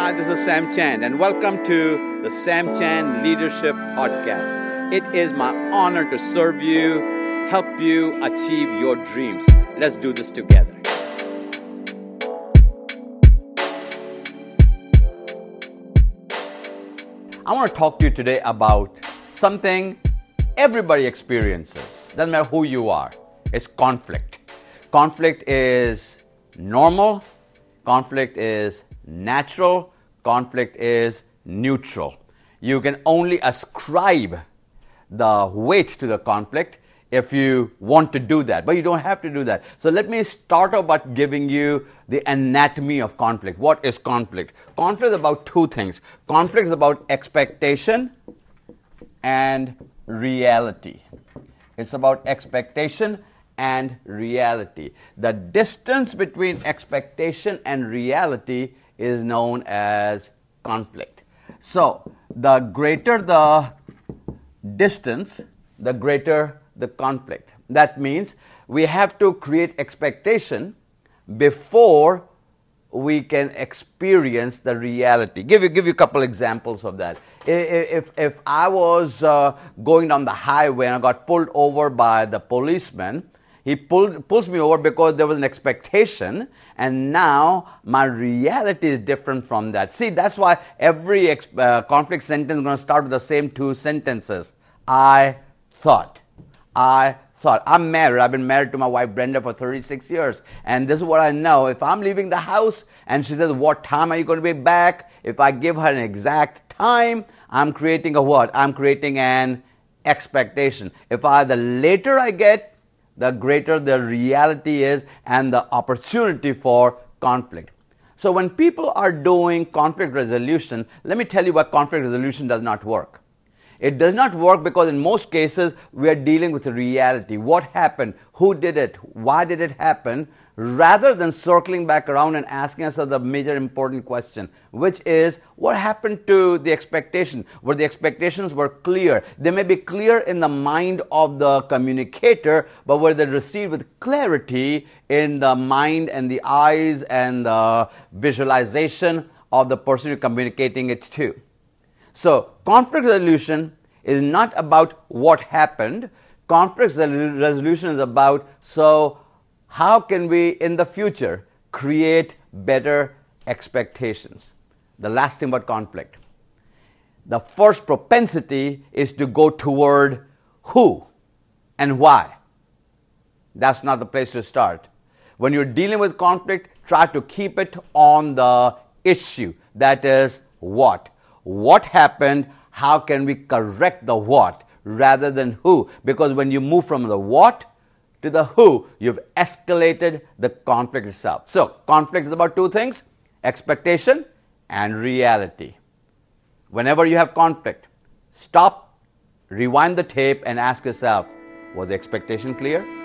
Hi, this is Sam Chand, and welcome to the Sam Chand Leadership Podcast. It is my honor to serve you, help you achieve your dreams. Let's do this together. I want to talk to you today about something everybody experiences. Doesn't matter who you are, it's conflict. Conflict is normal, conflict is natural, conflict is neutral. You can only ascribe the weight to the conflict if you want to do that, but you don't have to do that. So let me start off by giving you the anatomy of conflict. What is conflict? Conflict is about two things. Conflict is about expectation and reality. It's about expectation and reality. The distance between expectation and reality is known as conflict. So, the greater the distance, the greater the conflict. That means we have to create expectation before we can experience the reality. Give you give you a couple examples of that. If if I was uh, going down the highway and I got pulled over by the policeman, he pulled, pulls me over because there was an expectation, and now my reality is different from that. See, that's why every ex- uh, conflict sentence is going to start with the same two sentences. I thought. I thought. I'm married. I've been married to my wife Brenda for 36 years. And this is what I know. If I'm leaving the house and she says, What time are you going to be back? If I give her an exact time, I'm creating a what? I'm creating an expectation. If I the later I get, the greater the reality is and the opportunity for conflict. So, when people are doing conflict resolution, let me tell you why conflict resolution does not work. It does not work because in most cases we are dealing with the reality. What happened? Who did it? Why did it happen? Rather than circling back around and asking us the major important question, which is what happened to the expectation? Where the expectations were clear. They may be clear in the mind of the communicator, but were they received with clarity in the mind and the eyes and the visualization of the person you're communicating it to? So, conflict resolution is not about what happened. Conflict resolution is about so how can we in the future create better expectations. The last thing about conflict. The first propensity is to go toward who and why. That's not the place to start. When you're dealing with conflict, try to keep it on the issue. That is what what happened, how can we correct the what rather than who? Because when you move from the what to the who, you've escalated the conflict itself. So, conflict is about two things expectation and reality. Whenever you have conflict, stop, rewind the tape, and ask yourself was the expectation clear?